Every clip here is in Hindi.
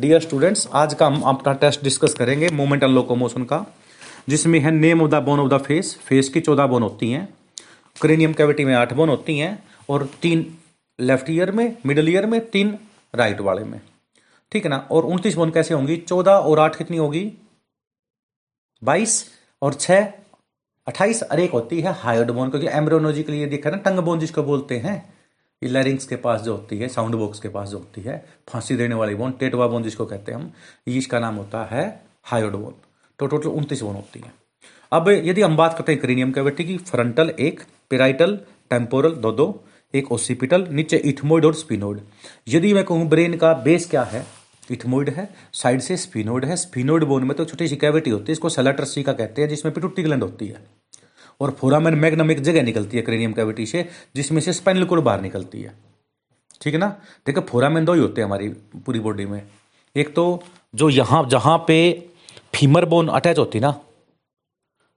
डियर स्टूडेंट्स आज का हम अपना टेस्ट डिस्कस करेंगे मूवमेंट एंड लोकोमोशन का, जिसमें है name of the bone of the face face की चौदह बोन होती हैं क्रेनियम कैविटी में आठ बोन होती हैं, और तीन लेफ़्ट ईयर में मिडल ईयर में, तीन राइट वाले में। ठीक है ना? और उनतीस बोन कैसे होंगी? चौदह और आठ कितनी होगी? बाईस और छः अट्ठाईस, और एक होती है हाइड बोन क्योंकि एम्ब्रोनोजी के लिए देखा ना, टंग बोन जिसको बोलते हैं। लैरिंग्स के पास जो होती है, साउंड बॉक्स के पास जो होती है, फांसी देने वाली बोन, टेटवा बोन जिसको कहते हैं हम इसका नाम होता है हायोड बोन। तो टोटल उनतीस बोन होती है। अब यदि हम बात करते हैं क्रीनियम कैविटी की, फ्रंटल एक, पेराइटल, टेम्पोरल दो दो, एक ओसिपिटल, नीचे इथमोइड और स्पिनोइड। यदि मैं कहूँ ब्रेन का बेस क्या है, इथमोइड है, साइड से स्पिनोइड है, स्पिनोइड बोन में तो छोटी सी कैविटी होती है, इसको सेलेट्रसी का कहते हैं, जिसमें पिटुट्टी ग्लैंड होती है। और फोरामेन मैग्नम एक जगह निकलती है क्रेनियम कैविटी से, जिसमें से स्पाइनल कोड बाहर निकलती है। ठीक है ना? देखो, फोरामेन दो ही होते हैं हमारी पूरी बॉडी में। एक तो जो यहाँ, जहाँ पे फीमर बोन अटैच होती ना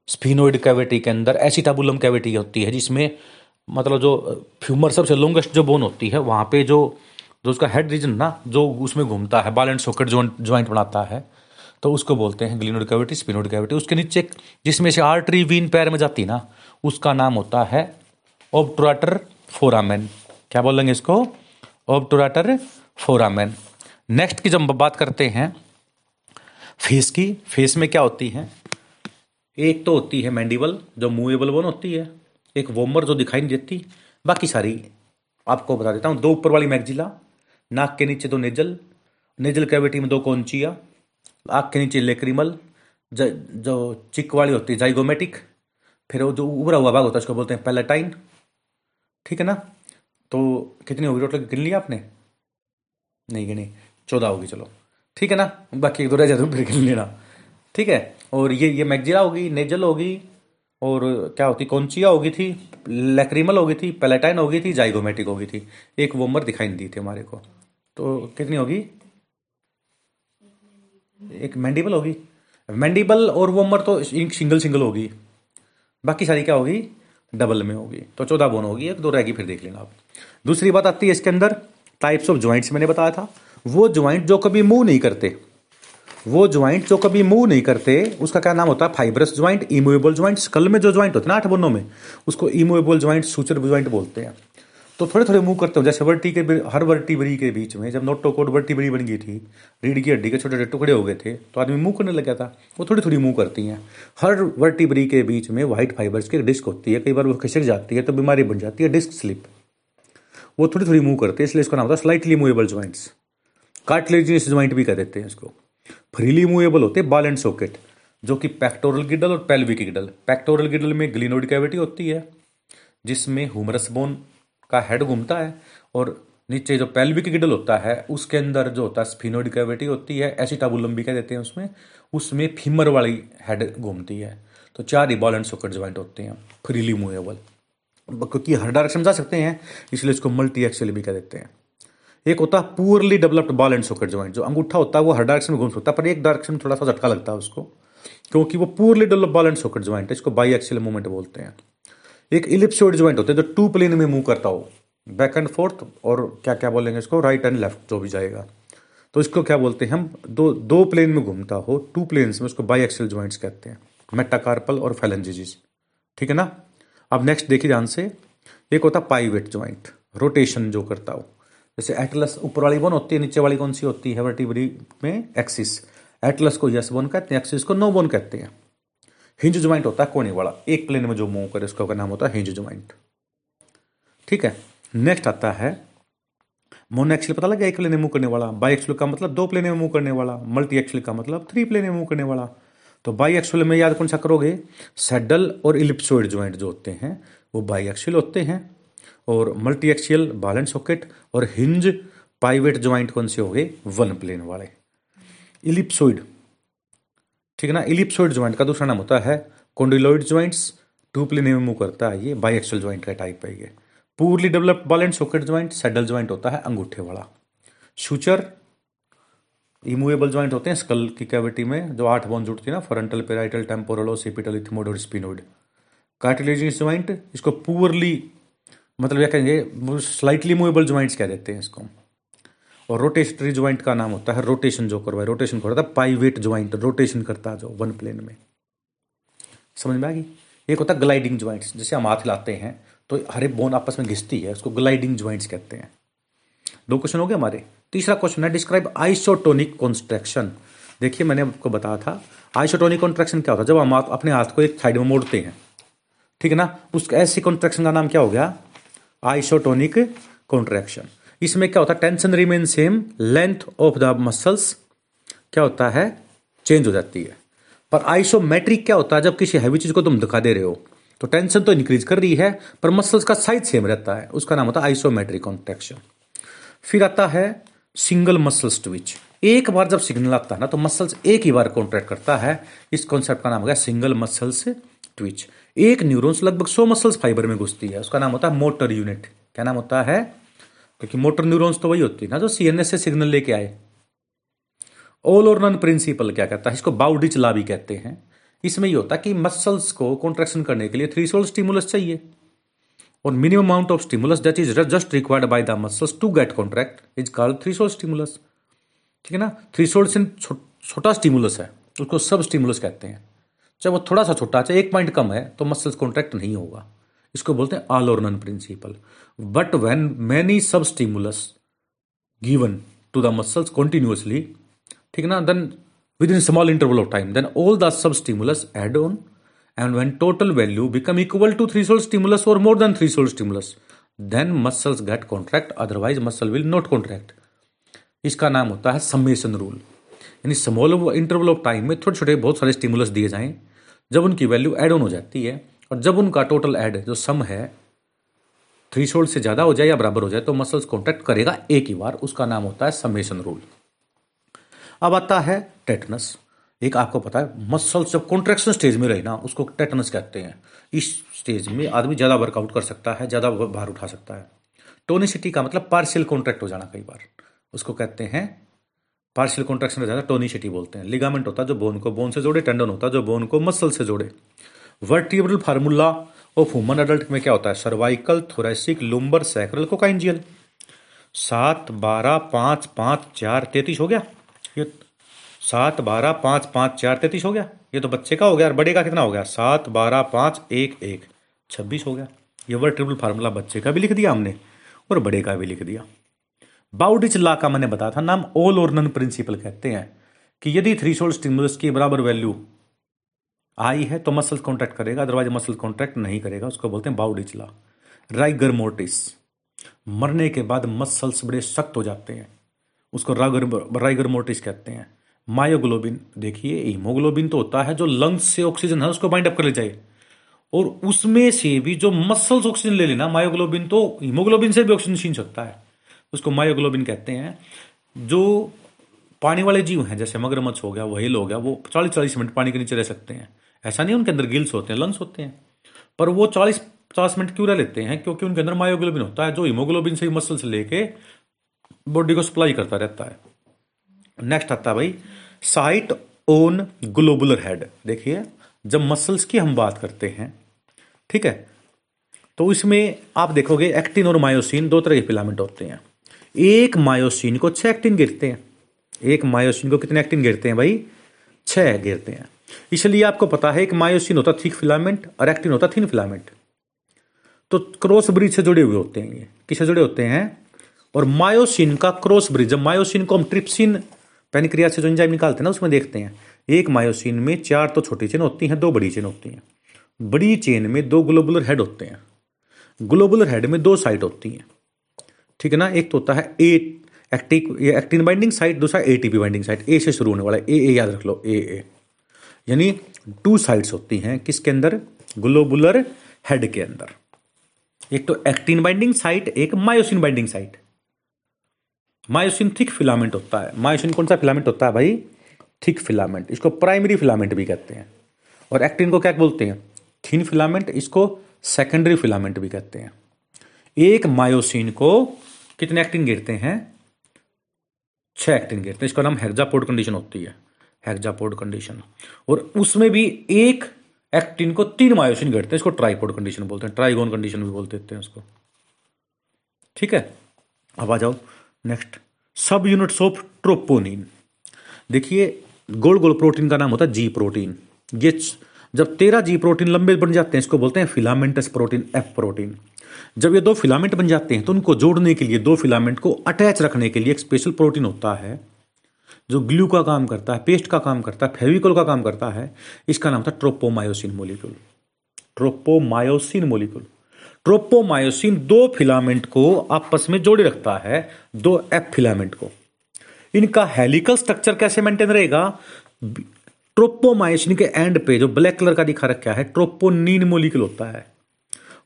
स्फीनोइड कैविटी के अंदर एसिटाबुलम कैविटी होती है, जिसमें मतलब जो फ्यूमर सबसे लॉन्गेस्ट जो बोन होती है, वहाँ पे जो जो उसका हेड रीजन ना, जो उसमें घूमता है बाल एंड सॉकेट ज्वाइंट बनाता है तो उसको बोलते हैं ग्लिनोड कैविटी स्पिनोड कैविटी। उसके नीचे जिसमें से आर्टरी वीन पैर में जाती ना, उसका नाम होता है ऑब्टोराटर फोरामेन। क्या बोलेंगे इसको? ऑब्टोराटर फोरामेन। नेक्स्ट की जब बात करते हैं, फेस की, फेस में क्या होती है? एक तो होती है मैंडिबल, जो मूवेबल बोन होती है, एक वोमर जो दिखाई नहीं देती। बाकी सारी आपको बता देता हूँ, दो ऊपर वाली मैगजिला नाक के नीचे दो नेजल नेजल कैविटी में दो कौंचिया आँख के नीचे लेक्रिमल जो चिक वाली होती है, जाइगोमेटिक, फिर वो जो उभरा हुआ भाग होता है, उसको बोलते हैं पैलेटाइन। ठीक है ना? तो कितनी होगी? टोटल गिन लिया आपने? नहीं गिनी। चौदह होगी, चलो। ठीक है ना? बाकी एक दो रह जाते फिर गिन लेना। ठीक है? और ये ये मैगजीरा होगी, नेजल होगी, और क्या होती? कौनचिया होगी थी लेक्रिमल होगी थी, पैलेटाइन होगी थी, जाइगोमेटिक होगी थी। एक वोमर दिखाई नहीं दी थी हमारे को। तो कितनी होगी? एक मैंडिबल होगी। मैंडिबल और वोमर तो सिंगल सिंगल होगी। बाकी सारी क्या होगी? डबल में होगी। तो चौदह बोन होगी, एक दो रहेगी, फिर देख लेना आप। दूसरी बात आती है इसके अंदर टाइप्स ऑफ़ ज्वाइंट्स मैंने बताया था। वो ज्वाइंट जो कभी मूव नहीं करते, वो ज्वाइंट जो कभी मूव नहीं करते, उसका क्या नाम होता है? Fibrous joint immovable joint skull में जो ज्वाइंट होते हैं ना आठ बोनों में, उसको इमूवेबल ज्वाइंट सूचर ज्वाइंट बोलते हैं। तो थोड़े थोड़े मूव करते हो, जैसे वर्टी के हर वर्टीबरी के बीच में, जब नोटोकोड वर्टीबरी बन गई थी, रीढ़ की हड्डी के छोटे छोटे टुकड़े हो गए थे तो आदमी मूव करने लगा था। वो थोड़ी थोड़ी मूव करती हैं। हर वर्टीबरी के बीच में व्हाइट फाइबर्स की डिस्क होती है, कई बार वो खिसक जाती है तो बीमारी बन जाती है डिस्क स्लिप वो थोड़ी थोड़ी मूव करती है, इसलिए इसका नाम होता है slightly movable joints cartilaginous joint भी कह देते हैं इसको। फ्रीली मूवेबल होते हैं बाल एंड सॉकेट जो कि पैक्टोरल गिडल और पेल्विक गिडल पैक्टोरल गिडल में ग्लिनोड कैविटी होती है, जिसमें हुमरस बोन का हेड घूमता है और नीचे जो पेल्विक गिडल होता है, उसके अंदर जो होता है स्फिनोइड कैविटी होती है एसिटाबुलम भी कह देते हैं उसमें उसमें फीमर वाली हेड घूमती है। तो चार ही बॉल एंड सॉकेट ज्वाइंट होते हैं फ्रीली मूवेबल क्योंकि हर डायरेक्शन जा सकते हैं, इसलिए इसको मल्टी एक्सेल भी कह देते हैं। एक होता है purely developed ball and socket joint जो अंगूठा होता है, वो हर डायरेक्शन में घूम सकता है, पर एक डायरेक्शन में थोड़ा सा झटका लगता है उसको, क्योंकि वो purely develop ball and socket joint है, इसको बाई एक्सेल मूवमेंट बोलते हैं। एक इलिप्सोइड ज्वाइंट होता है जो टू प्लेन में मूव करता हो। बैक एंड फोर्थ और क्या क्या बोलेंगे इसको? राइट एंड लेफ़्ट जो भी जाएगा। तो इसको क्या बोलते हैं हम? दो दो प्लेन में घूमता हो टू प्लेन्स में, उसको बाई एक्सल ज्वाइंट्स कहते हैं। मेटाकार्पल और फेलेंजिस ठीक है ना? अब नेक्स्ट देखिए ध्यान से। एक होता पाइवेट ज्वाइंट रोटेशन जो करता हो। जैसे एटलस ऊपर वाली बोन होती है, नीचे वाली कौन सी होती है? वर्टिब्री में एक्सिस एटलस को यस बोन कहते हैं एक्सिस को नो बोन कहते हैं। हिंज ज्वाइंट होता है कोने वाला। एक प्लेन में जो मूव करे उसका नाम होता है हिंज ज्वाइंट ठीक है? नेक्स्ट आता है मोनो एक्सल पता लगा एक प्लेन में मूव करने वाला। बाई एक्सल का मतलब दो प्लेन में मूव करने वाला। मल्टी एक्सल का मतलब थ्री प्लेन में मूव करने वाला। तो बाई एक्सल में याद कौन सा करोगे? सेडल और इलिप्सोइड ज्वाइंट जो होते हैं, वो बाई एक्सल होते हैं। और multi axial ball and socket और हिंज पाइवेट ज्वाइंट कौन से हो गए? वन प्लेन वाले। इलिप्सोइड ठीक है ना? इलिप्सोइड ज्वाइंट का दूसरा नाम होता है कोंडिलोइड ज्वाइंट्स टू प्लेन में मूव करता है ये बाई एक्सल ज्वाइंट का टाइप है ये। Poorly developed ball and socket joint saddle joint होता है अंगूठे वाला। शूचर इमूवेबल ज्वाइंट होते हैं स्कल की कैविटी में, जो आठ बोन जुड़ती है ना frontal parietal temporal occipital ethmoid और स्पिनोइड कार्टिलेजियस ज्वाइंट इसको पुअरली मतलब क्या कहेंगे स्लाइटली मूवेबल ज्वाइंट्स कह देते हैं इसको और रोटेशनरी ज्वाइंट का नाम होता है रोटेशन जो करवाए रोटेशन करता है पाइवेट ज्वाइंट रोटेशन करता है जो वन प्लेन में। समझ में आ गई? एक होता है ग्लाइडिंग ज्वाइंट्स जैसे हम हाथ हिलाते हैं तो हर बोन आपस में घिसती है, उसको ग्लाइडिंग ज्वाइंट्स कहते हैं। दो क्वेश्चन हो गए हमारे। तीसरा क्वेश्चन है डिस्क्राइब आइसोटोनिक कॉन्स्ट्रक्शन देखिए, मैंने आपको बताया था आइसोटोनिक कॉन्ट्रैक्शन क्या होता है? जब हम अपने हाथ को एक साइड में मोड़ते हैं, ठीक है ना? उस ऐसी कॉन्ट्रैक्शन का नाम क्या हो गया? आइसोटोनिक कॉन्ट्रैक्शन इसमें क्या होता है? Tension remain same length of the muscles क्या होता है? चेंज हो जाती है। पर आइसोमेट्रिक क्या होता है? जब किसी हैवी चीज़ को तुम दिखा दे रहे हो तो टेंशन तो इंक्रीज कर रही है, पर मसल्स का साइज़ सेम रहता है। उसका नाम होता है आइसोमेट्रिक कॉन्ट्रेक्शन फिर आता है सिंगल मसल्स ट्विच एक बार जब सिग्नल आता है ना तो मसल्स एक ही बार कॉन्ट्रैक्ट करता है। इस कॉन्सेप्ट का नाम हो गया सिंगल मसल्स ट्विच एक न्यूरॉन्स लगभग सौ मसल्स फाइबर में घुसती है। उसका नाम होता है मोटर यूनिट क्या नाम होता है? क्योंकि मोटर न्यूरॉन्स तो वही होती है ना जो सीएनएस से सिग्नल लेके आए। ऑल और नन प्रिंसिपल क्या कहता है? इसको बाउडिच ला भी कहते हैं। इसमें ये होता है कि मसल्स को कॉन्ट्रेक्शन करने के लिए थ्री सोल स्टिमुलस चाहिए। और minimum amount of stimulus that is just required by the muscles to get contract is called threshold stimulus ठीक है ना? थ्री सोल से छोटा स्टिमुलस है, उसको सब स्टिमुलस कहते हैं। चाहे वो थोड़ा सा छोटा चाहे एक पॉइंट कम है तो मसल्स कॉन्ट्रैक्ट नहीं होगा। इसको बोलते हैं all or none principle but when many sub stimulus given to the muscles continuously ठीक ना? Then within small interval of time then all the sub stimulus add on and when total value become equal to threshold stimulus or more than threshold stimulus then muscles get contract otherwise muscle will not contract इसका नाम होता है समेसन रूल यानी स्मॉल इंटरवल ऑफ़ टाइम में छोटे छोटे बहुत सारे स्टिमुलस दिए जाएँ, जब उनकी वैल्यू एड ऑन हो जाती है और जब उनका टोटल एड जो सम है थ्री शोल्ड से ज़्यादा हो जाए या बराबर हो जाए तो मसल्स कॉन्टैक्ट करेगा एक ही बार, उसका नाम होता है समेशन रूल अब आता है टेटनस एक आपको पता है मसल्स जब कॉन्ट्रेक्शन स्टेज में रहे ना, उसको टेटनस कहते हैं। इस स्टेज में आदमी ज़्यादा वर्कआउट कर सकता है, ज़्यादा भार उठा सकता है। टोनिसिटी का मतलब पार्शियल कॉन्ट्रैक्ट हो जाना कई बार। उसको कहते हैं पार्शियल कॉन्ट्रैक्शन रहता है टोनिसिटी बोलते हैं। लिगामेंट होता है जो बोन को बोन से जोड़े टेंडन होता है जो बोन को मसल से जोड़े। Vertebral formula of human adult में क्या होता है? Cervical thoracic lumbar sacral coccygeal. सात, बारह, पाँच पाँच, चार, तैतीस हो गया। ये सात, बारह, पाँच पाँच, चार, तैतीस हो गया। ये तो बच्चे का हो गया और बड़े का कितना हो गया? सात, बारह, पाँच, एक एक। छब्बीस हो गया। ये वर्टिब्रल फार्मूला बच्चे का भी लिख दिया हमने और बड़े का भी लिख दिया। बाउडिच ला का मैंने बताया था, नाम ऑल और नन प्रिंसिपल कहते हैं कि यदि थ्री शोल्ड स्टिमुलस की बराबर वैल्यू आई है तो मसल कॉन्ट्रैक्ट करेगा अदरवाइज़ मसल कॉन्ट्रैक्ट नहीं करेगा। उसको बोलते हैं बाउडिच ला राइगर मोर्टिस मरने के बाद मसल्स बड़े सख्त हो जाते हैं। उसको रागर राइगर मोर्टिस कहते हैं। मायोग्लोबिन देखिए हीमोग्लोबिन तो होता है जो लंग्स से ऑक्सीजन है, उसको बाइंड अप कर ले जाए और उसमें से भी जो मसल्स ऑक्सीजन ले लेना मायोग्लोबिन तो हीमोग्लोबिन से भी ऑक्सीजन छीन सकता है। उसको मायोग्लोबिन कहते हैं। जो पानी वाले जीव हैं, जैसे मगरमच्छ हो गया, वही हो गया वो चालीस चालीस मिनट पानी के नीचे रह सकते हैं। ऐसा नहीं, उनके अंदर गिल्स होते हैं लंग्स होते हैं। पर वो चालीस, पचास मिनट क्यों रह लेते हैं? क्योंकि उनके अंदर मायोग्लोबिन होता है, जो हीमोग्लोबिन से मसल से लेके बॉडी को सप्लाई करता रहता है। नेक्स्ट आता है भाई साइट ओन ग्लोबुलर हेड देखिए, जब मसल्स की हम बात करते हैं, ठीक है तो इसमें आप देखोगे एक्टिन और मायोसिन दो तरह के फिलामेंट होते हैं। एक मायोसिन को छह एक्टिन गिरते हैं। एक मायोसिन को कितने एक्टिन गिरते हैं भाई? छह गिरते हैं। इसलिए आपको पता है एक मायोसिन होता थिक फिलामेंट और एक्टिन होता थिन फिलामेंट। तो क्रॉस ब्रिज से जुड़े हुए होते हैं ये। किससे जुड़े होते हैं? और मायोसिन का क्रॉस ब्रिज, जब मायोसिन को हम ट्रिप्सिन पेनिक्रिया से जो इंजाइम निकालते हैं ना, उसमें देखते हैं। एक मायोसिन में चार तो छोटी चेन होती हैं, दो बड़ी चेन होती हैं। बड़ी चेन में दो ग्लोबुलर हेड होते हैं। ग्लोबुलर हेड में दो साइट होती हैं। ठीक है ना? एक तो होता है ए, एक्टिक एक्टिन बाइंडिंग साइट, दूसरा A ATP binding site. A से शुरू होने वाला ए ए याद रख लो, ए ए। यानी टू साइड्स होती हैं किसके अंदर? ग्लोबुलर हेड के अंदर। एक तो एक्टिन बाइंडिंग साइट, एक myosin binding site. Myosin thick filament होता है। मायोसिन कौन सा फिलामेंट होता है भाई? Thick filament. इसको प्राइमरी फिलामेंट भी कहते हैं। और एक्टिन को क्या बोलते हैं? थिन फिलामेंट, इसको सेकेंडरी फिलामेंट भी कहते हैं। एक मायोसिन को कितने एक्टिन गिरते हैं? छह एक्टिन गिरते हैं। इसका नाम हेक्जापोर्ड कंडीशन होती है। हेक्जापोर्ड कंडीशन और उसमें भी एक एक्टिन को तीन मायोसिन घटते हैं, इसको ट्राईपोर्ड कंडीशन बोलते हैं ट्राइगोन कंडीशन भी बोलते हैं उसको। ठीक है? अब आ जाओ नेक्स्ट सब यूनिट्स ऑफ़ ट्रोपोनिन देखिए, गोल गोल प्रोटीन का नाम होता है जी प्रोटीन ये जब तेरह जी प्रोटीन लंबे बन जाते हैं, इसको बोलते हैं फिलामेंटस प्रोटीन एफ़ प्रोटीन जब ये दो फिलामेंट बन जाते हैं तो उनको जोड़ने के लिए, दो फिलामेंट को अटैच रखने के लिए एक स्पेशल प्रोटीन होता है जो ग्लू का काम करता है, पेस्ट का काम करता है, फेविकोल का काम करता है, इसका नाम था tropomyosin molecule. Tropomyosin molecule. Tropomyosin दो फिलामेंट को आपस में जोड़े रखता है, दो एफ़ फिलामेंट को। इनका हेलिकल स्ट्रक्चर कैसे मेंटेन रहेगा? ट्रोपोमायोसिन के एंड पे जो ब्लैक कलर का दिखा रखा है, ट्रोपोनिन मोलिक्यूल होता है।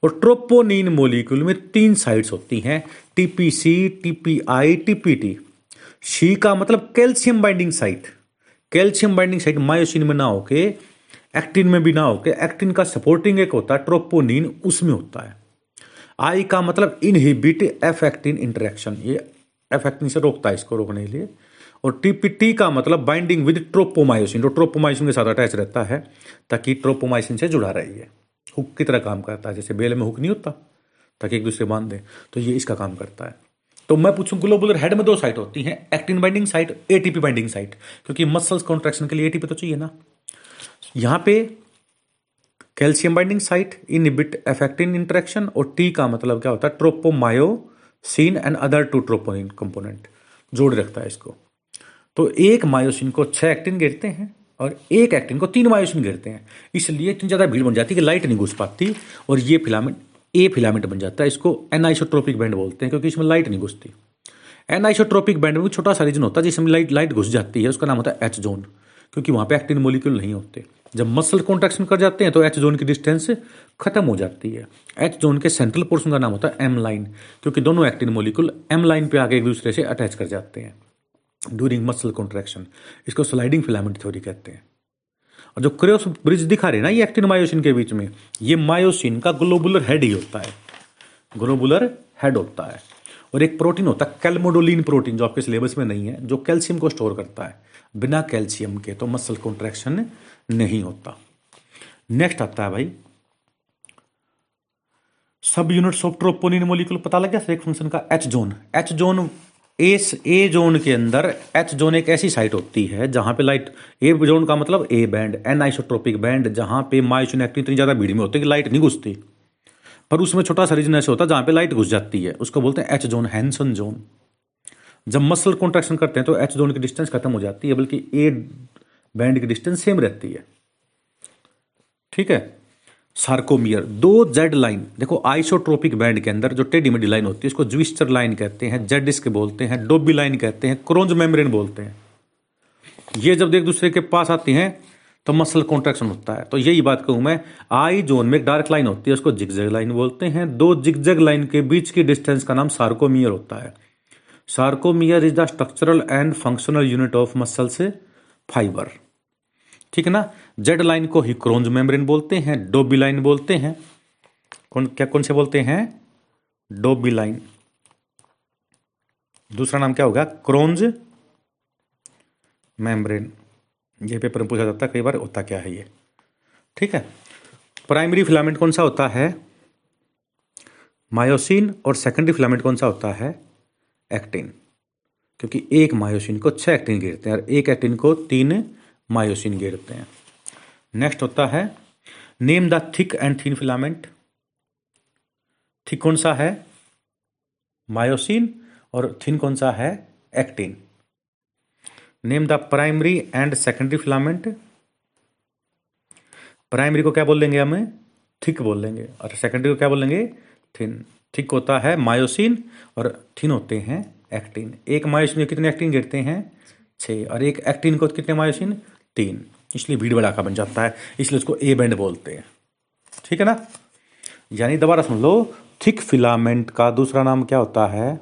और ट्रोपोनिन मोलिक्यूल में तीन साइड्स होती हैं टीपीसी टीपीआई टीपीटी सी का मतलब calcium binding site. Calcium binding site myosin में ना होके एक्टिन में भी ना होके एक्टिन का सपोर्टिंग एक होता है ट्रोपोनिन उसमें होता है। आई का मतलब इनहिबिट एफ़ एक्टिन इंटरेक्शन ये एफ़ एक्टिन से रोकता है इसको, रोकने के लिए। और टीपीटी का मतलब बाइंडिंग विद ट्रोपोमायोसिन जो ट्रोपोमायोसिन के साथ अटैच रहता है, ताकि ट्रोपोमायोसिन से जुड़ा रही है हुक की तरह काम करता है, जैसे बेल में हुक नहीं होता, ताकि एक दूसरे बाँध। दे तो ये इसका काम करता है। तो मैं पूछूँ ग्लोबुलर हेड में दो साइट होती हैं actin binding site ATP binding site क्योंकि मसल्स कॉन्ट्रेक्शन के लिए एटीपी तो चाहिए ना। यहाँ पे calcium binding site inhibit F actin interaction और टी का मतलब क्या होता है? Tropomyosin and other two troponin component जोड़ रखता है इसको। तो एक मायोसिन को छह एक्टिन गिरते हैं और एक एक्टिन को तीन मायोसिन घेरते हैं। इसलिए इतनी ज़्यादा भीड़ बन जाती है कि लाइट नहीं घुस पाती। और ये फिलामेंट ए फिलामेंट बन जाता है, इसको एनाइसोट्रोपिक बैंड बोलते हैं, क्योंकि इसमें लाइट नहीं घुसती। एनाइसोट्रोपिक बैंड में छोटा सा रीजन होता है, जिसमें लाइट लाइट घुस जाती है, उसका नाम होता है एच जोन क्योंकि वहाँ पे एक्टिन मोलिक्यूल नहीं होते। जब मसल कॉन्ट्रेक्शन कर जाते हैं तो एच जोन की डिस्टेंस खत्म हो जाती है। एच जोन के सेंट्रल पोर्शन का नाम होता है एम लाइन क्योंकि दोनों एक्टिन मोलिक्यूल एम लाइन पे आगे एक दूसरे से अटैच कर जाते हैं। ड्यूरिंग मसल कॉन्ट्रेक्शन इसको स्लाइडिंग फिलामेंट थ्योरी कहते हैं। और जो क्रियोस ब्रिज दिखा रहे ना, ये एक्टिन मायोसिन के बीच में, ये मायोसिन का ग्लोबुलर हेड ही होता है। ग्लोबुलर हेड होता है। और एक प्रोटीन होता है, कैलमोडोलिन प्रोटीन, जो आपके सिलेबस में नहीं है, जो कैल्शियम को स्टोर करता है। बिना कैल्शियम के तो मसल कॉन्ट्रैक्शन नहीं होता। नेक्स्ट आता है भाई। सब यूनिट्स ऑफ़ ट्रोपोनिन मोलिकुल पता लग गया? एक फ़ंक्शन का H zone H zone S, A zone के अंदर एच जोन एक ऐसी साइट होती है जहाँ पे लाइट ए जोन का मतलब A band anisotropic band जहाँ पे मायोसिन एक्टिव इतनी ज़्यादा भीड़ में होती है कि लाइट नहीं घुसती। पर उसमें छोटा सा रीजन ऐसे होता है जहाँ पे लाइट घुस जाती है, उसको बोलते हैं एच जोन हैंसन जोन जब मसल कॉन्ट्रेक्शन करते हैं तो एच जोन की डिस्टेंस खत्म हो जाती है, बल्कि ए बैंड की डिस्टेंस सेम रहती है। ठीक है? सार्कोमियर दो जेड लाइन देखो आइसोट्रोपिक बैंड के अंदर जो टेडी मेडी लाइन होती है उसको ज्विस्टर लाइन कहते हैं जेडिस्क बोलते हैं डोबी लाइन कहते हैं क्रोंज मेम्ब्रेन बोलते हैं। ये जब एक दूसरे के पास आती हैं तो मसल कॉन्ट्रेक्शन होता है। तो यही बात कहूँ मैं आई जोन में एक डार्क लाइन होती है, उसको जिगजैग लाइन बोलते हैं। दो जिगजैग लाइन के बीच की डिस्टेंस का नाम सार्कोमियर होता है। Sarcomere is the structural and functional unit of muscle fibre ठीक है ना? जेड लाइन को ही क्रोन्ज मेम्ब्रेन बोलते हैं, डोबी लाइन बोलते हैं। कौन, क्या, कौन से बोलते हैं? Dobie line. दूसरा नाम क्या होगा? क्रोन्ज मेम्ब्रेन। ये पेपर में पूछा जाता है, कई बार होता क्या है ये? ठीक है। प्राइमरी फिलामेंट कौन सा होता है? मायोसिन, और सेकेंडरी फिलामेंट कौन सा होता है? एक्टिन। क्योंकि एक मायोसिन को छह एक्टिन गिरते हैं, और एक एक्टिन को तीन मायोसिन गिरते हैं। नेक्स्ट होता है name the thick and thin filament thick कौन सा है? मायोसिन और थिन कौन सा है? Actin name the primary and secondary filament primary को क्या बोल लेंगे हमें? थिक बोल लेंगे और सेकेंडरी को क्या बोल लेंगे थिन थिक होता है मायोसिन और थिन होते हैं एक्टिन एक मायोसिन में कितने एक्टिन गिरते हैं? छः और एक एक्टिन को कितने मायोसिन तीन। इसलिए भीड़ भड़ाका बन जाता है, इसलिए उसको ए बैंड बोलते हैं। ठीक है ना? यानी दोबारा सुन लो, थिक फिलामेंट का दूसरा नाम क्या होता है?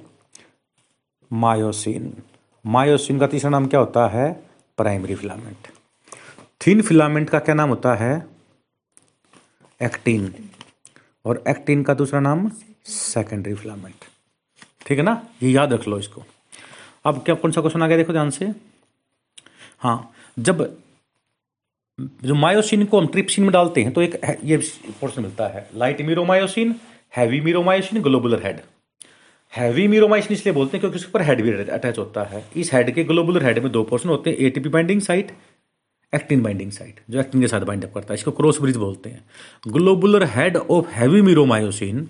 मायोसिन। मायोसिन का तीसरा नाम क्या होता है? Primary filament. थिन फिलामेंट का क्या नाम होता है? एक्टिन। और एक्टिन का दूसरा नाम सेकेंडरी फिलामेंट। ठीक है ना? ये याद रख लो इसको। अब क्या कौन सा क्वेश्चन आ गया देखो ध्यान से। हाँ जब जो मायोसिन को हम ट्रिप्सिन में डालते हैं तो एक ये पोर्शन मिलता है। Light meromyosin heavy meromyosin globular head heavy meromyosin इसलिए बोलते हैं क्योंकि उसके ऊपर हेड भी अटैच होता है। इस हेड के ग्लोबुलर हेड में दो पोर्शन होते हैं ATP binding site actin binding site जो एक्टिन के साथ बाइंड अप करता है। इसको क्रॉस ब्रिज बोलते हैं। Globular head of heavy meromyosin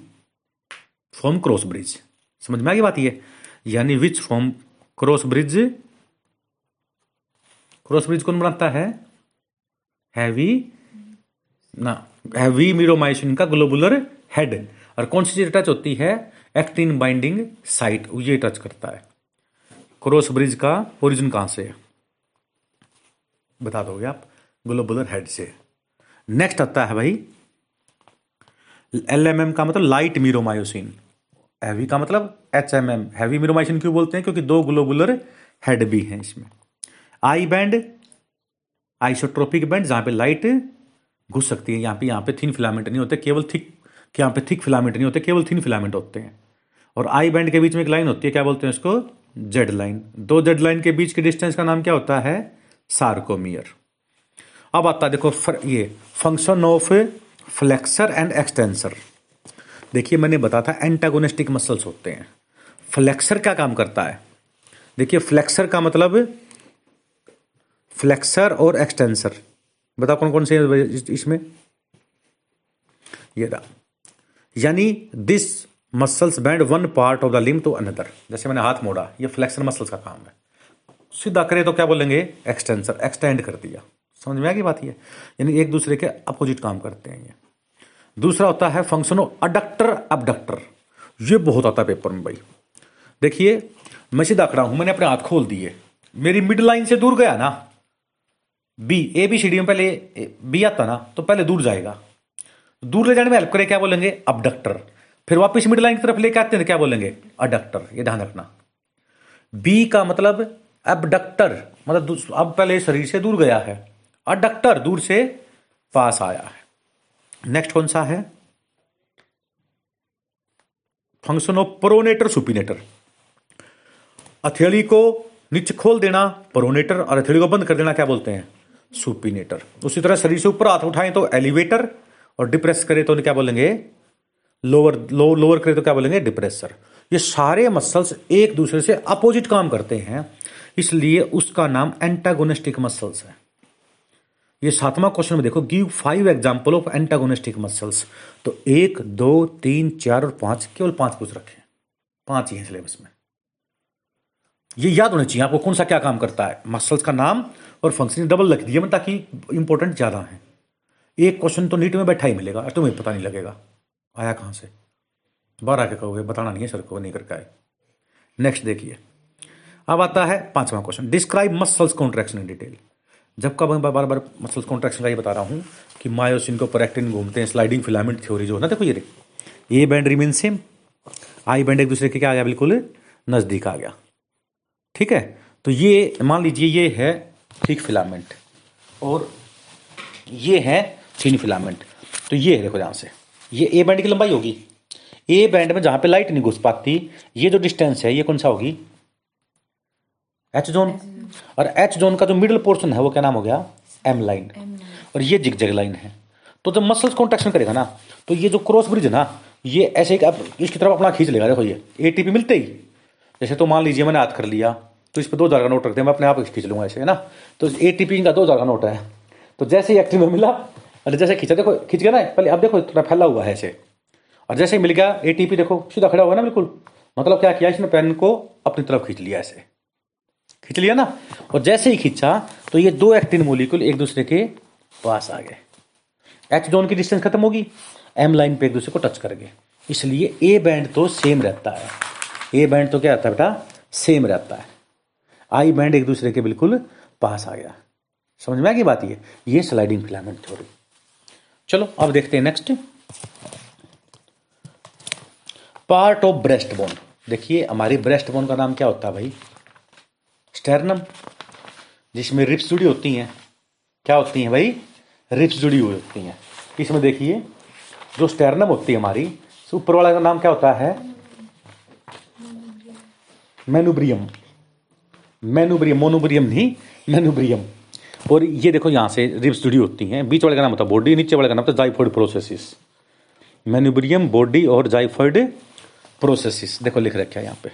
form cross bridge समझ में आ गई बात ये? यानी which form cross bridge cross bridge कौन बनाता है? हैवी, ना, हैवी मीरोमाइसिन का ग्लोबुलर हेड। और कौन सी चीज़ टच होती है? एक्टिन बाइंडिंग साइट ये टच करता है। क्रॉस ब्रिज का ओरिजिन कहाँ से है? बता दोगे आप, ग्लोबुलर हेड से। नेक्स्ट आता है भाई एल एम एम का मतलब लाइट मीरोमायोसिन हैवी का मतलब H M M heavy meromyosin क्यों बोलते हैं? क्योंकि दो ग्लोबुलर हेड भी हैं इसमें। आई बैंड आइसोट्रोपिक बैंड जहाँ पे लाइट घुस सकती है यहाँ पे यहाँ पे थिन फिलामेंट नहीं होते केवल थिक यहाँ पे थिक फिलामेंट नहीं होते केवल थिन फिलामेंट होते हैं। और आई बैंड के बीच में एक लाइन होती है क्या बोलते हैं इसको जेड लाइन दो जेड लाइन के बीच के डिस्टेंस का नाम क्या होता है? सार्कोमियर अब आता है देखो फर, ये function of flexor and extensor देखिए मैंने बताया था एंटागोनिस्टिक मसल्स होते हैं। फ्लेक्सर क्या काम करता है? देखिए फ्लेक्सर का मतलब फ्लेक्सर और एक्सटेंसर। बताओ कौन कौन से इसमें? ये रहा। यानी this muscles bend one part of the limb to another जैसे मैंने हाथ मोड़ा, ये फ्लेक्सर मसल्स का काम है। सीधा करें तो क्या बोलेंगे? एक्सटेंसर एक्सटेंड कर दिया। समझ में आ गई बात ये? यानी एक दूसरे के अपोजिट काम करते हैं ये। दूसरा होता है फ़ंक्शन ऑफ़ अडक्टर अबडक्टर ये बहुत आता है पेपर में भाई। देखिए, मैं सीधा खड़ा हूँ, मैंने अपने हाथ खोल दिए। मेरी मिड लाइन से दूर गया ना B A B C D में पहले बी आता ना तो पहले दूर जाएगा। दूर ले जाने में हेल्प करे, क्या बोलेंगे? अबडक्टर फिर वापस मिड लाइन की तरफ़ लेके आते हैं क्या बोलेंगे? अडक्टर ये ध्यान रखना। बी का मतलब एबडक्टर मतलब अब पहले शरीर से दूर गया है। अडक्टर दूर से पास आया है। नेक्स्ट कौन सा है? फ़ंक्शन ऑफ़ प्रोनेटर सुपिनेटर हथेली को नीचे खोल देना प्रोनेटर और हथेली को बंद कर देना, क्या बोलते हैं? सुपिनेटर। उसी तरह शरीर से ऊपर हाथ उठाएँ तो एलिवेटर और डिप्रेस करें तो क्या बोलेंगे? लोअर लो, लोअर करे तो क्या बोलेंगे? डिप्रेसर। ये सारे मसल्स एक दूसरे से अपोजिट काम करते हैं इसलिए उसका नाम एंटागोनिस्टिक मसल्स है। ये सातवां क्वेश्चन में देखो give five example of antagonistic muscles तो एक दो तीन चार और पाँच केवल पाँच पूछ रखे। पाँच ही है सिलेबस में। ये याद होना चाहिए, आपको कौन सा क्या काम करता है? मसल्स का नाम और फ़ंक्शन डबल रख दिया ताकि इंपॉर्टेंट ज़्यादा है। एक क्वेश्चन तो नीट में बैठा ही मिलेगा तुम्हें पता नहीं लगेगा। आया कहाँ से? बाहर आके कहोगे, बताना नहीं है, सर को नहीं करके आए। नेक्स्ट देखिए। अब आता है पांचवा question describe muscles contraction in detail जब कब मैं बार बार मसल्स कॉन्ट्रैक्शन का ये बता रहा हूँ कि मायोसिन को पर घूमते हैं स्लाइडिंग फिलामेंट थ्योरी जो है ना, देखो ये A band remain same I band एक दूसरे के क्या आ गया, बिल्कुल नज़दीक आ गया। ठीक है? तो ये मान लीजिए ये है थिक फिलामेंट और ये है थिन फिलामेंट। तो ये है देखो यहाँ से। ये ए बैंड की लंबाई होगी। ए बैंड में जहाँ पे लाइट नहीं घुस पाती ये जो डिस्टेंस है ये कौन सा होगी? एच जोन और एच जोन का जो मिडिल पोर्शन है वो क्या नाम हो गया? एम लाइन और ये जिग जग लाइन है। तो जब मसल्स कॉन्ट्रेक्शन करेगा ना तो ये जो क्रॉस ब्रिज है ना ये ऐसे इसकी तरफ़ अपना खींच लेगा। देखो ये एटीपी मिलते ही। जैसे तो मान लीजिए मैंने हाथ कर लिया तो इस पर दो हज़ार का नोट रखते हैं मैं अपने आप खींच लूँगा ऐसे, है ना? तो एटीपी का दो हज़ार का नोट है। तो जैसे ही एक्टिव में मिला, अरे जैसे खींचा, देखो, खींच गया ना, पहले अब देखो, थोड़ा फैला हुआ है ऐसे। और जैसे ही मिल गया एटीपी देखो, सीधा खड़ा हुआ ना, बिल्कुल। मतलब क्या किया, इसने पेन को अपनी तरफ़ खींच लिया ऐसे। खींच लिया ना? और जैसे ही खींचा तो ये दो एक्टिन मोलिकुल एक दूसरे के पास आ गए। एच जोन की डिस्टेंस खत्म होगी एम लाइन पे एक दूसरे को टच कर गए इसलिए ए बैंड तो सेम रहता है। ए बैंड तो क्या रहता है बेटा? सेम रहता है। आई बैंड एक दूसरे के बिल्कुल पास आ गया। समझ में आ गई बात ये? ये स्लाइडिंग फिलामेंट थ्योरी चलो, अब देखते हैं next part of breast bone देखिए, हमारी ब्रेस्ट बोन का नाम क्या होता है भाई? स्टेरनम जिसमें रिप्स जुड़ी होती हैं। क्या होती हैं भाई? रिप्स जुड़ी हुई होती हैं। इसमें देखिए, जो स्टेरनम होती है हमारी ऊपर वाला का नाम क्या होता है? मेनुब्रियम मेनुब्रियम मोनुब्रियम नहीं मेनुब्रियम और ये देखो यहाँ से रिब्स जुड़ी होती हैं। बीच वाले का नाम होता है बॉडी नीचे वाले का नाम होता है जाइफोइड प्रोसेसिस मेनुब्रियम बॉडी और जाइफोइड प्रोसेसिस देखो लिख रखा है यहाँ पे।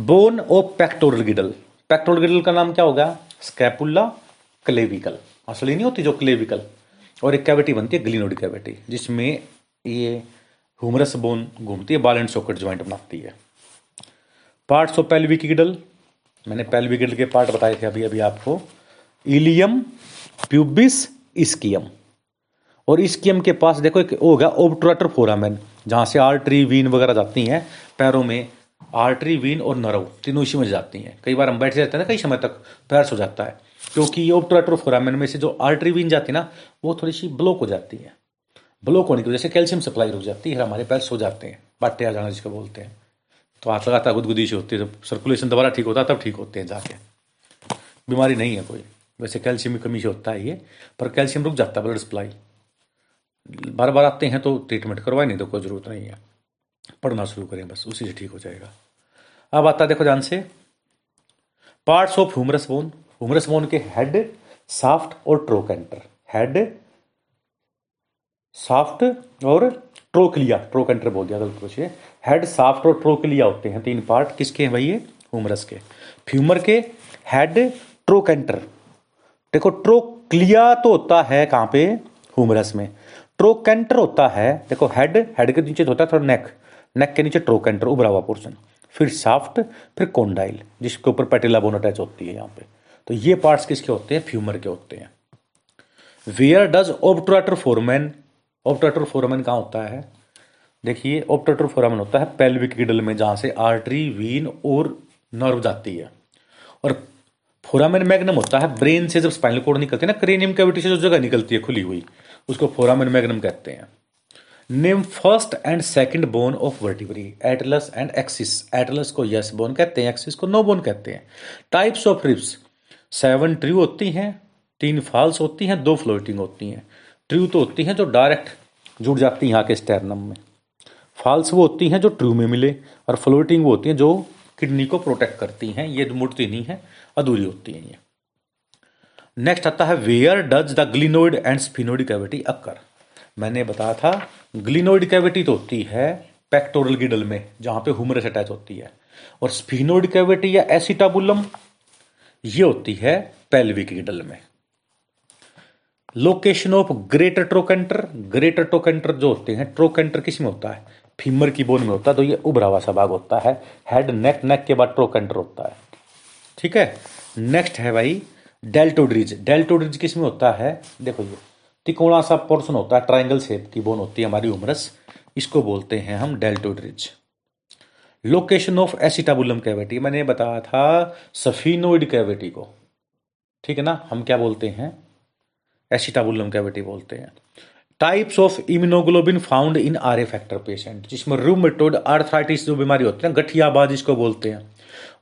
Bone of pectoral girdle pectoral girdle का नाम क्या होगा? स्कैपुला क्लेविकल असली नहीं होती जो क्लेविकल और एक कैविटी बनती है ग्लिनोड कैविटी जिसमें ये ह्यूमरस बोन घूमती है बाल एंड सॉकेट ज्वाइंट बनाती है। पार्ट्स ऑफ़ पेल्विक गिडल मैंने पेल्विक गिडल के पार्ट बताए थे अभी अभी आपको। Ilium, pubis, ischium. और इस्कियम के पास देखो एक होगा ओब्ट्रेटर फोरामेन जहाँ से आर्टरी, वीन वगैरह जाती हैं, पैरों में आर्टरी, वीन और नरव तीनों इसी में जाती हैं। कई बार हम बैठे रहते हैं ना, कई समय तक पैर सो जाता है। क्योंकि ये ओब्ट्रेटर फोरामेन में से जो आर्टरी, वीन जाती है ना, वो थोड़ी सी ब्लॉक हो जाती है। ब्लॉक होने की वजह से कैल्शियम सप्लाई रुक जाती है हमारे पैर सो जाते हैं बाटे आ जाना जिसको बोलते हैं। तो हाथ लगाता गुदगुदी से होती है, जब सर्कुलेशन दोबारा ठीक होता तब ठीक होते हैं जाके। बीमारी नहीं है कोई। वैसे कैल्शियम की कमी से होता है ये पर कैल्शियम रुक जाता है ब्लड सप्लाई बार बार आते हैं तो ट्रीटमेंट करवाए, नहीं तो कोई ज़रूरत नहीं है। पढ़ना शुरू करें, बस उसी से ठीक हो जाएगा। अब आता देखो ध्यान से। Parts of humerus bone humerus bone के हेड साफ्ट और ट्रोकेंटर हेड साफ्ट और ट्रोकलिया ट्रोकेंटर बोल दिया, गलत पूछिए। हेड साफ्ट और ट्रोकलिया होते हैं, तीन पार्ट किसके हैं भाई ये? ह्यूमरस के। फ्यूमर के हेड ट्रोकेंटर देखो ट्रोक्लिया तो होता है कहाँ पे? ह्यूमरस में। ट्रोकेंटर होता है, देखो हेड हेड के नीचे होता है, थोड़ा नेक नेक के नीचे ट्रोकेंटर उभरा हुआ पोर्सन फिर साफ्ट फिर कोंडाइल जिसके ऊपर पेटिला बोन अटैच होती है यहाँ पे। तो ये पार्ट्स किसके होते हैं? फ्यूमर के होते हैं। Where does obturator foramen obturator foramen कहाँ होता है? देखिए ऑप्टेटर फोरमन होता है पेल्विक गिडल में, जहाँ से आर्टरी वीन और नर्व जाती है। और फोरामेन मैग्नम होता है ब्रेन से, जब स्पाइनल कोड निकलती है ना क्रेनियम कैविटी से जो जगह निकलती है, खुली हुई, उसको फोरामेन मैग्नम कहते हैं। Name first and second bone of vertebrae atlas and axis atlas को यस बोन कहते हैं एक्सिस को नो बोन कहते हैं। Types of ribs seven true होती हैं, तीन फॉल्स होती हैं, दो फ्लोटिंग होती हैं। ट्रू तो होती हैं जो डायरेक्ट जुड़ जाती हैं यहाँ के स्टेरनम में। फॉल्स वो होती हैं जो ट्रू में मिले और फ्लोटिंग वो होती हैं जो किडनी को प्रोटेक्ट करती हैं। ये मुड़ती नहीं है, अधूरी होती हैं ये। नेक्स्ट आता है where does the glenoid and sphenoid cavity occur मैंने बताया था ग्लिनोइड कैविटी तो होती है पेक्टोरल गिडल में, जहाँ पे हुमरस अटैच होती है। और स्पिनोइड कैविटी या एसिटाबुलम ये होती है पेल्विक गिडल में। Location of greater trochanter greater trochanter जो होते हैं ट्रोकेंटर किसमें होता है? फीमर की बोन में होता है तो ये उभरा हुआ सा भाग होता है। हेड नेक नेक के बाद ट्रोकेंटर होता है। ठीक है? नेक्स्ट है भाई डेल्टोड्रिज डेल्टोड्रिज किसमें होता है? देखो ये तिकोणा सा पोर्सन होता है ट्राइंगल शेप की बोन होती है हमारी उमरस। इसको बोलते हैं हम deltoid ridge location of acetabulum cavity मैंने बताया था सफीनोइड कैविटी को। ठीक है ना? हम क्या बोलते हैं? एसिटाबुलम कैविटी बोलते हैं। Types of immunoglobulin found in R A factor patient जिसमें रूमेटोड आर्थराइटिस जो बीमारी होती है ना, गठियाबाद जिसको बोलते हैं,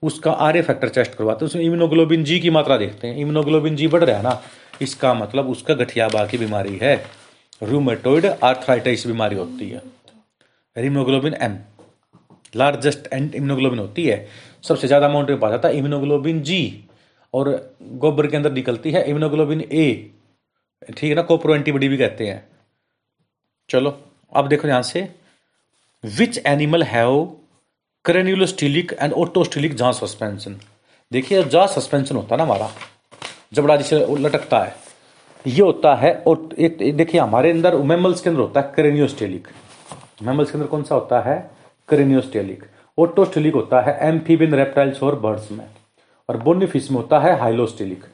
उसका आर ए फैक्टर टेस्ट करवाते हैं। उसमें इम्यूनोग्लोबिन जी की मात्रा देखते हैं। इम्यूनोग्लोबिन जी बढ़ रहा है ना, इसका मतलब उसका गठियाबा की बीमारी है। रूमेटोइड आर्थराइटिस बीमारी होती है। Haemoglobin M largest and immunoglobulin होती है। सबसे ज़्यादा अमाउंट में पाया जाता है इम्यूनोग्लोबिन जी और गोबर के अंदर निकलती है इम्यूनोग्लोबिन ए ठीक है ना कोप्रो एंटीबॉडी भी कहते हैं। चलो, अब देखो यहाँ से which animal have craniostylic and autostylic jaw suspension देखिए जहाँ सस्पेंशन होता है ना हमारा जबड़ा जिसे लटकता है, ये होता है और देखिए हमारे अंदर मेमल्स के अंदर होता है क्रेनियोस्टेलिक मेमल्स के अंदर कौन सा होता है? क्रेनियोस्टेलिक ओटोस्टेलिक होता है एम्फीबिन रेप्टाइल्स और बर्ड्स में। और बोनिफिस में होता है हाइलोस्टेलिक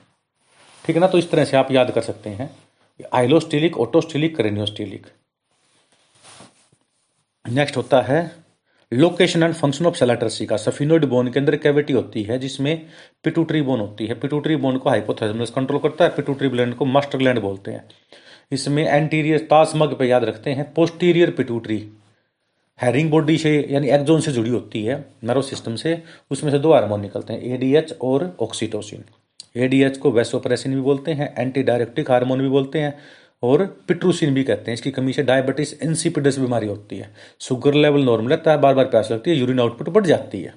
ठीक है ना? तो इस तरह से आप याद कर सकते हैं। आइलोस्टिलिक ओटोस्टिलिक करेनियोस्टिलिक। नेक्स्ट होता है location and function of sella turcica का। सफिनोइड बोन के अंदर कैविटी होती है, जिसमें पिटूटरी बोन होती है। पिटूटरी बोन को हाइपोथैलेमस कंट्रोल करता है। पिटूटरी ग्लैंड को मास्टर ग्लैंड बोलते हैं। इसमें एंटीरियर तासमग पे याद रखते हैं। पोस्टीरियर पिटूटरी हैरिंग बॉडी से, यानी एक्जोन से जुड़ी होती है नर्व सिस्टम से। उसमें से दो हार्मोन निकलते हैं एडीएच और ऑक्सीटोसिन एडीएच को वेसोप्रेसिन भी बोलते हैं एंटी डायरेक्टिक हार्मोन भी बोलते हैं, और पिट्रूसिन भी कहते हैं। इसकी कमी से डायबिटीज़ इंसिपिडस बीमारी होती है। शुगर लेवल नॉर्मल रहता है बार बार प्यास लगती है यूरिन आउटपुट बढ़ जाती है।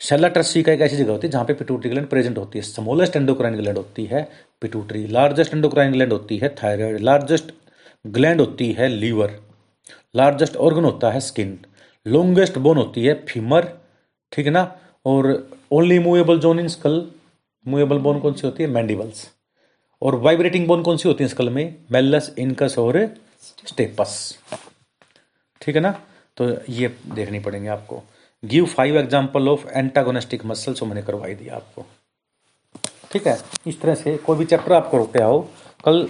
शेला ट्रस्सी का एक ऐसी जगह होती है जहाँ पे पिटूटरी ग्लैंड प्रेजेंट होती है। स्मॉलेस्ट एंडोक्राइन ग्लैंड होती है पिटूटरी लार्जेस्ट एंडोक्राइन ग्लैंड होती है थायराइड लार्जेस्ट ग्लैंड होती है लीवर लार्जेस्ट ऑर्गन होता है स्किन लॉन्गेस्ट बोन होती है फीमर ठीक है ना? और only movable zone in skull movable bone कौन सी होती है? मैंडिबल्स और वाइब्रेटिंग बोन कौन सी होती है स्कल में? मेलस इनकस और स्टेपस ठीक है ना? तो ये देखनी पड़ेंगे आपको। Give five example of antagonistic muscle मैंने करवाई दिया आपको। ठीक है? इस तरह से कोई भी चैप्टर आपको करते आओ। कल